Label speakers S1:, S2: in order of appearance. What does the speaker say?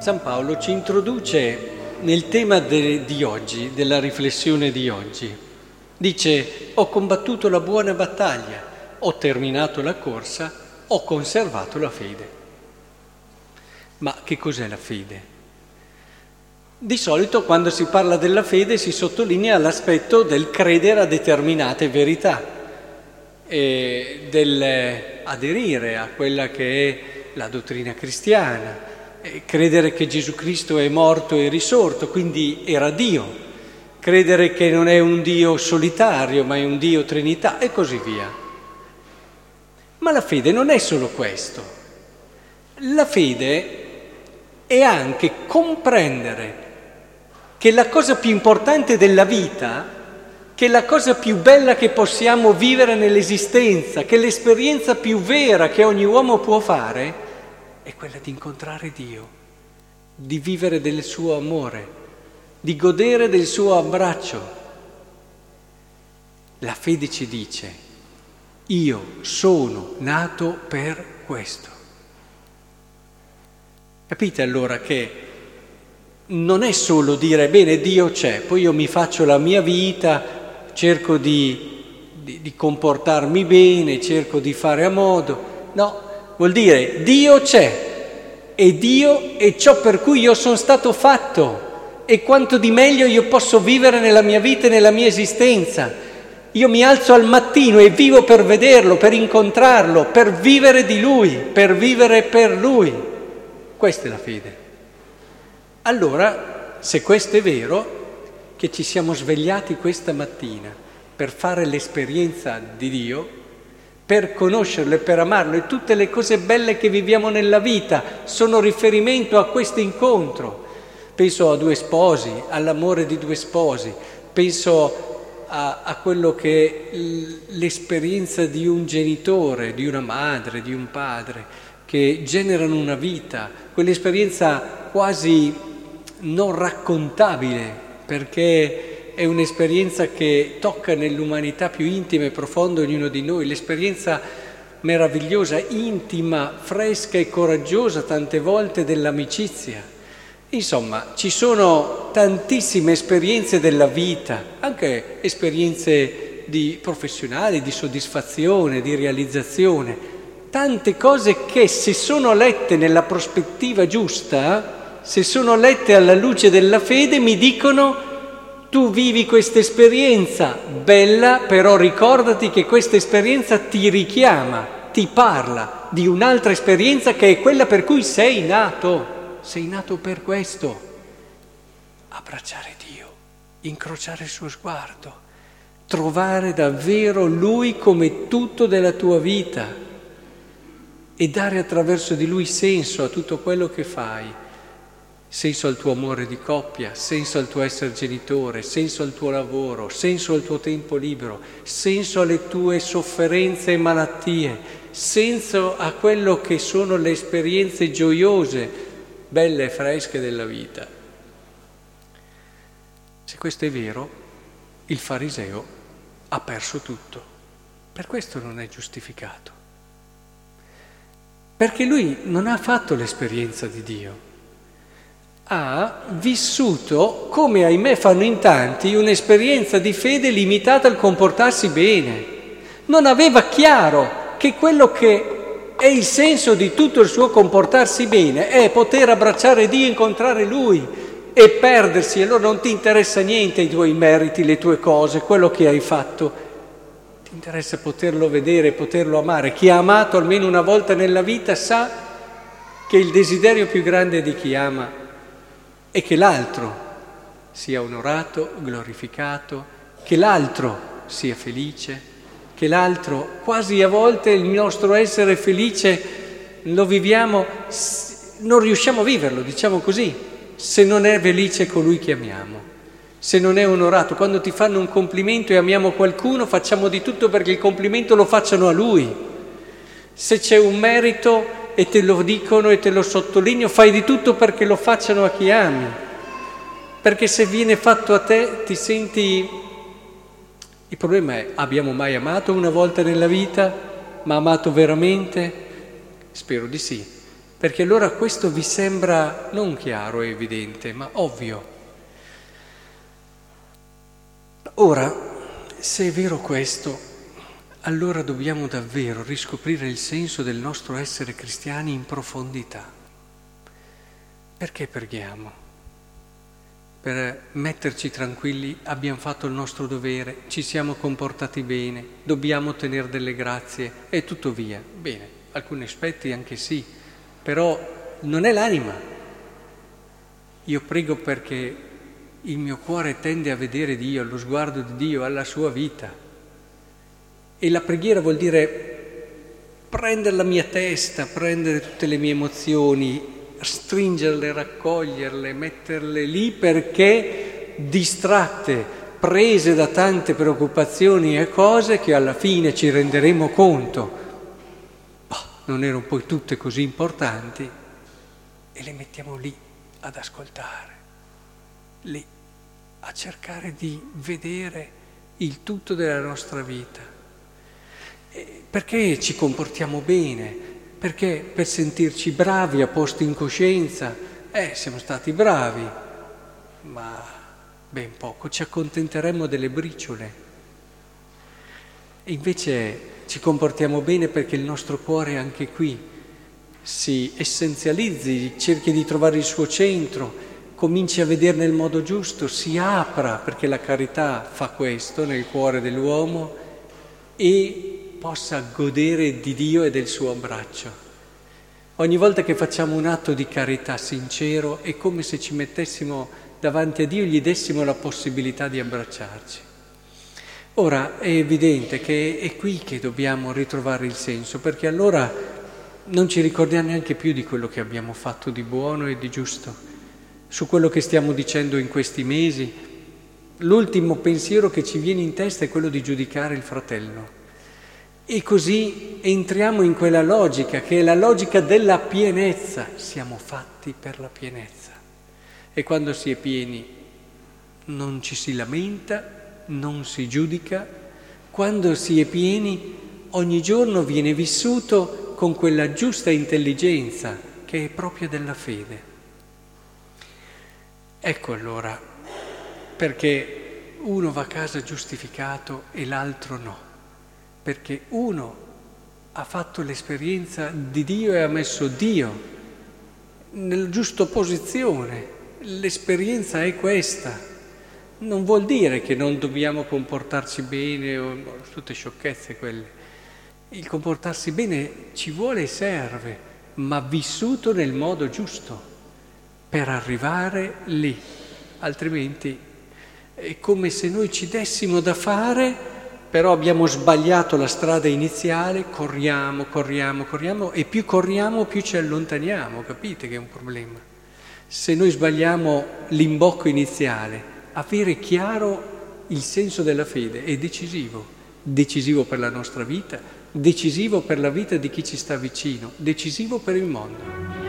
S1: San Paolo ci introduce nel tema de, di oggi, della riflessione di oggi. Dice, ho combattuto la buona battaglia, ho terminato la corsa, ho conservato la fede. Ma che cos'è la fede? Di solito quando si parla della fede si sottolinea l'aspetto del credere a determinate verità, dell'aderire a quella che è la dottrina cristiana, credere che Gesù Cristo è morto e risorto, quindi era Dio, credere che non è un Dio solitario, ma è un Dio Trinità e così via. Ma la fede non è solo questo. La fede è anche comprendere che la cosa più importante della vita, che la cosa più bella che possiamo vivere nell'esistenza, che l'esperienza più vera che ogni uomo può fare, è quella di incontrare Dio, di vivere del suo amore, di godere del suo abbraccio. La fede ci dice, io sono nato per questo. Capite allora che non è solo dire bene Dio c'è, poi io mi faccio la mia vita, cerco di, di, di comportarmi bene, cerco di fare a modo. No, Vuol dire Dio c'è e Dio è ciò per cui io sono stato fatto e quanto di meglio io posso vivere nella mia vita e nella mia esistenza. Io mi alzo al mattino e vivo per vederlo, per incontrarlo, per vivere di lui, per vivere per lui. Questa è la fede. Allora, se questo è vero, che ci siamo svegliati questa mattina per fare l'esperienza di Dio, per conoscerlo e per amarlo e tutte le cose belle che viviamo nella vita sono riferimento a questo incontro. Penso a due sposi, all'amore di due sposi, penso a, a quello che è l'esperienza di un genitore, di una madre, di un padre, che generano una vita, quell'esperienza quasi non raccontabile, perché è un'esperienza che tocca nell'umanità più intima e profonda ognuno di noi, l'esperienza meravigliosa, intima, fresca e coraggiosa tante volte dell'amicizia. Insomma, ci sono tantissime esperienze della vita, anche esperienze di professionali, di soddisfazione, di realizzazione, tante cose che se sono lette nella prospettiva giusta, se sono lette alla luce della fede, mi dicono tu vivi questa esperienza bella, però ricordati che questa esperienza ti richiama, ti parla di un'altra esperienza che è quella per cui sei nato. Sei nato per questo. Abbracciare Dio, incrociare il suo sguardo, trovare davvero Lui come tutto della tua vita e dare attraverso di Lui senso a tutto quello che fai senso al tuo amore di coppia, senso al tuo essere genitore, senso al tuo lavoro, senso al tuo tempo libero, senso alle tue sofferenze e malattie, senso a quello che sono le esperienze gioiose, belle e fresche della vita. Se questo è vero, il fariseo ha perso tutto, per questo non è giustificato, perché lui non ha fatto l'esperienza di Dio ha vissuto, come ahimè fanno in tanti, un'esperienza di fede limitata al comportarsi bene. Non aveva chiaro che quello che è il senso di tutto il suo comportarsi bene è poter abbracciare Dio, incontrare Lui e perdersi. Allora non ti interessa niente i tuoi meriti, le tue cose, quello che hai fatto. Ti interessa poterlo vedere, poterlo amare. Chi ha amato almeno una volta nella vita sa che il desiderio più grande di chi ama e che l'altro sia onorato, glorificato, che l'altro sia felice, che l'altro, quasi a volte il nostro essere felice lo viviamo, non riusciamo a viverlo, diciamo così, se non è felice colui che amiamo, se non è onorato. Quando ti fanno un complimento e amiamo qualcuno, facciamo di tutto perché il complimento lo facciano a lui. Se c'è un merito, e te lo dicono e te lo sottolineo, fai di tutto perché lo facciano a chi ami, perché se viene fatto a te ti senti... Il problema è, abbiamo mai amato una volta nella vita, ma amato veramente? Spero di sì. Perché allora questo vi sembra non chiaro e evidente, ma ovvio. Ora, se è vero questo, allora dobbiamo davvero riscoprire il senso del nostro essere cristiani in profondità. Perché preghiamo? Per metterci tranquilli abbiamo fatto il nostro dovere, ci siamo comportati bene, dobbiamo ottenere delle grazie e tutto via. Bene, alcuni aspetti anche sì, però non è l'anima. Io prego perché il mio cuore tende a vedere Dio, allo sguardo di Dio, alla sua vita. E la preghiera vuol dire prendere la mia testa, prendere tutte le mie emozioni, stringerle, raccoglierle, metterle lì perché distratte, prese da tante preoccupazioni e cose che alla fine ci renderemo conto, bah, non erano poi tutte così importanti, e le mettiamo lì ad ascoltare, lì a cercare di vedere il tutto della nostra vita. Perché ci comportiamo bene? Perché per sentirci bravi a posto in coscienza, eh, siamo stati bravi, ma ben poco, ci accontenteremmo delle briciole. E invece ci comportiamo bene perché il nostro cuore anche qui si essenzializzi, cerchi di trovare il suo centro, cominci a vedere nel modo giusto, si apra, perché la carità fa questo nel cuore dell'uomo e possa godere di Dio e del suo abbraccio. Ogni volta che facciamo un atto di carità sincero è come se ci mettessimo davanti a Dio e gli dessimo la possibilità di abbracciarci. Ora è evidente che è qui che dobbiamo ritrovare il senso, perché allora non ci ricordiamo neanche più di quello che abbiamo fatto di buono e di giusto, su quello che stiamo dicendo in questi mesi. L'ultimo pensiero che ci viene in testa è quello di giudicare il fratello. E così entriamo in quella logica che è la logica della pienezza. Siamo fatti per la pienezza. E quando si è pieni non ci si lamenta, non si giudica. Quando si è pieni ogni giorno viene vissuto con quella giusta intelligenza che è propria della fede. Ecco allora perché uno va a casa giustificato e l'altro no perché uno ha fatto l'esperienza di Dio e ha messo Dio nella giusta posizione. L'esperienza è questa. Non vuol dire che non dobbiamo comportarci bene o tutte sciocchezze quelle. Il comportarsi bene ci vuole e serve, ma vissuto nel modo giusto per arrivare lì. Altrimenti è come se noi ci dessimo da fare però abbiamo sbagliato la strada iniziale, corriamo, corriamo, corriamo e più corriamo più ci allontaniamo, capite che è un problema. Se noi sbagliamo l'imbocco iniziale, avere chiaro il senso della fede è decisivo, decisivo per la nostra vita, decisivo per la vita di chi ci sta vicino, decisivo per il mondo.